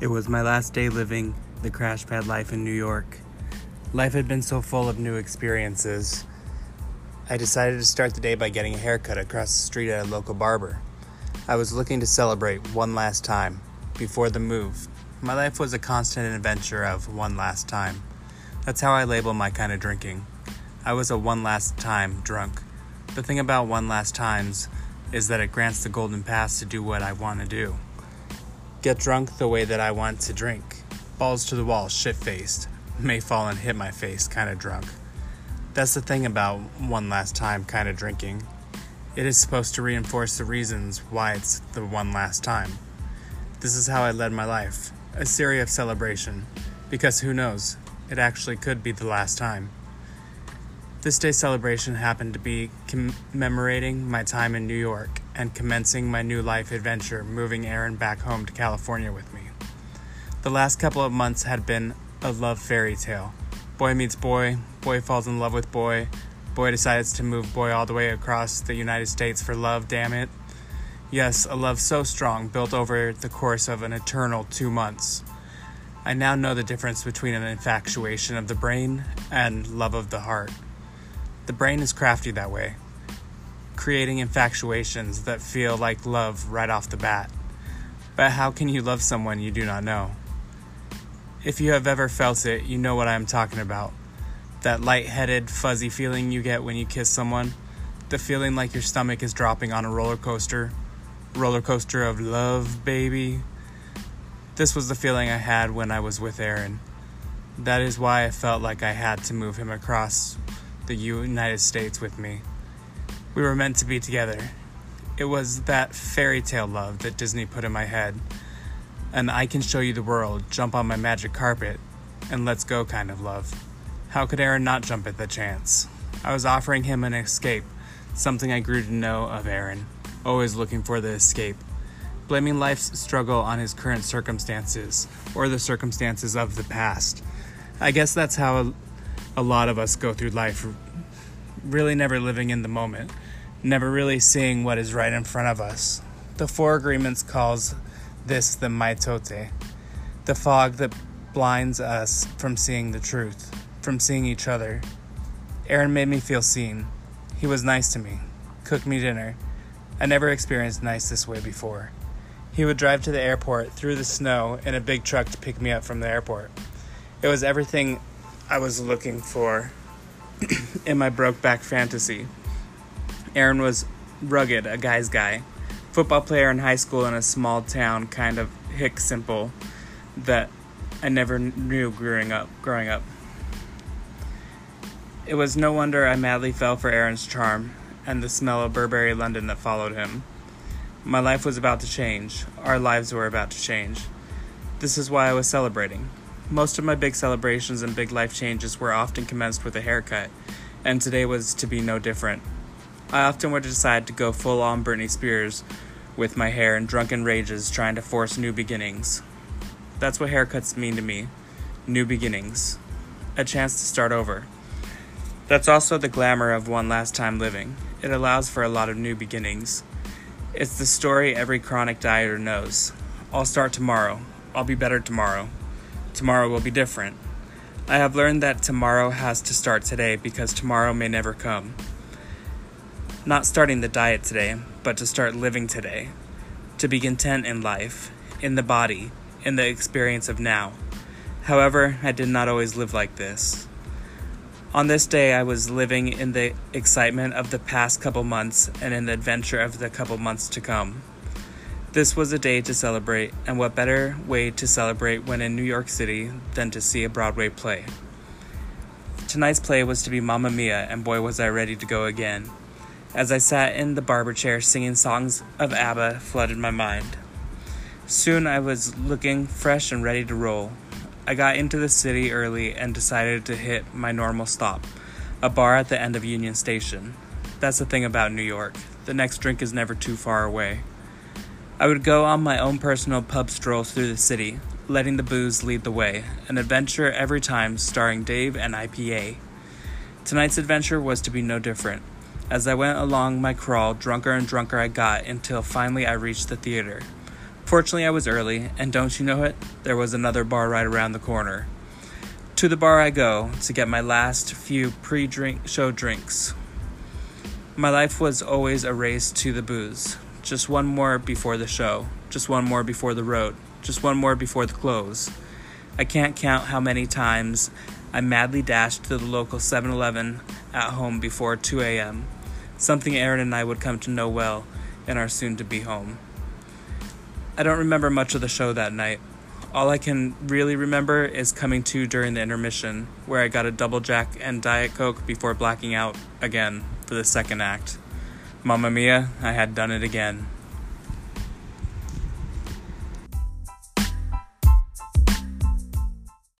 It was my last day living the crash pad life in New York. Life had been so full of new experiences. I decided to start the day by getting a haircut across the street at a local barber. I was looking to celebrate one last time before the move. My life was a constant adventure of one last time. That's how I label my kind of drinking. I was a one last time drunk. The thing about one last times is that it grants the golden pass to do what I want to do. Get drunk the way that I want to drink. Balls to the wall, shit faced. May fall and hit my face, kind of drunk. That's the thing about one last time kind of drinking. It is supposed to reinforce the reasons why it's the one last time. This is how I led my life a series of celebration, because who knows, it actually could be the last time. This day's celebration happened to be commemorating my time in New York and commencing my new life adventure, moving Aaron back home to California with me. The last couple of months had been a love fairy tale. Boy meets boy, boy falls in love with boy, boy decides to move boy all the way across the United States for love, damn it. Yes, a love so strong, built over the course of an eternal two months. I now know the difference between an infatuation of the brain and love of the heart. The brain is crafty that way, creating infatuations that feel like love right off the bat. But how can you love someone you do not know? If you have ever felt it, you know what I am talking about. That light-headed, fuzzy feeling you get when you kiss someone, the feeling like your stomach is dropping on a roller coaster, roller coaster of love, baby. This was the feeling I had when I was with Aaron. That is why I felt like I had to move him across the United States with me. We were meant to be together. It was that fairy tale love that Disney put in my head. And I can show you the world, jump on my magic carpet, and let's go kind of love. How could Aaron not jump at the chance? I was offering him an escape, something I grew to know of Aaron, always looking for the escape. Blaming life's struggle on his current circumstances, or the circumstances of the past. I guess that's how a lot of us go through life really never living in the moment, never really seeing what is right in front of us. The Four Agreements calls this the mitote, the fog that blinds us from seeing the truth, from seeing each other. Aaron made me feel seen. He was nice to me, cooked me dinner. I never experienced nice this way before. He would drive to the airport through the snow in a big truck to pick me up from the airport. It was everything I was looking for in my Brokeback fantasy. Aaron was rugged, a guy's guy. Football player in high school in a small town, kind of hick simple, that I never knew growing up. Growing up, it was no wonder I madly fell for Aaron's charm and the smell of Burberry London that followed him. My life was about to change. Our lives were about to change. This is why I was celebrating. Most of my big celebrations and big life changes were often commenced with a haircut, and today was to be no different. I often would decide to go full on Britney Spears with my hair in drunken rages trying to force new beginnings. That's what haircuts mean to me new beginnings, a chance to start over. That's also the glamour of one last time living. It allows for a lot of new beginnings. It's the story every chronic dieter knows. I'll start tomorrow. I'll be better tomorrow tomorrow will be different. I have learned that tomorrow has to start today because tomorrow may never come. Not starting the diet today, but to start living today. To be content in life, in the body, in the experience of now. However, I did not always live like this. On this day, I was living in the excitement of the past couple months and in the adventure of the couple months to come. This was a day to celebrate, and what better way to celebrate when in New York City than to see a Broadway play? Tonight's play was to be Mamma Mia, and boy was I ready to go again. As I sat in the barber chair singing songs of ABBA flooded my mind. Soon I was looking fresh and ready to roll. I got into the city early and decided to hit my normal stop, a bar at the end of Union Station. That's the thing about New York. The next drink is never too far away. I would go on my own personal pub stroll through the city, letting the booze lead the way, an adventure every time starring Dave and IPA. Tonight's adventure was to be no different. As I went along my crawl, drunker and drunker I got until finally I reached the theater. Fortunately, I was early, and don't you know it? There was another bar right around the corner. To the bar I go to get my last few pre drink show drinks. My life was always a race to the booze. Just one more before the show, just one more before the road, just one more before the close. I can't count how many times I madly dashed to the local 7 Eleven at home before 2 a.m., something Aaron and I would come to know well in our soon to be home. I don't remember much of the show that night. All I can really remember is coming to during the intermission, where I got a double jack and Diet Coke before blacking out again for the second act. Mamma mia, I had done it again.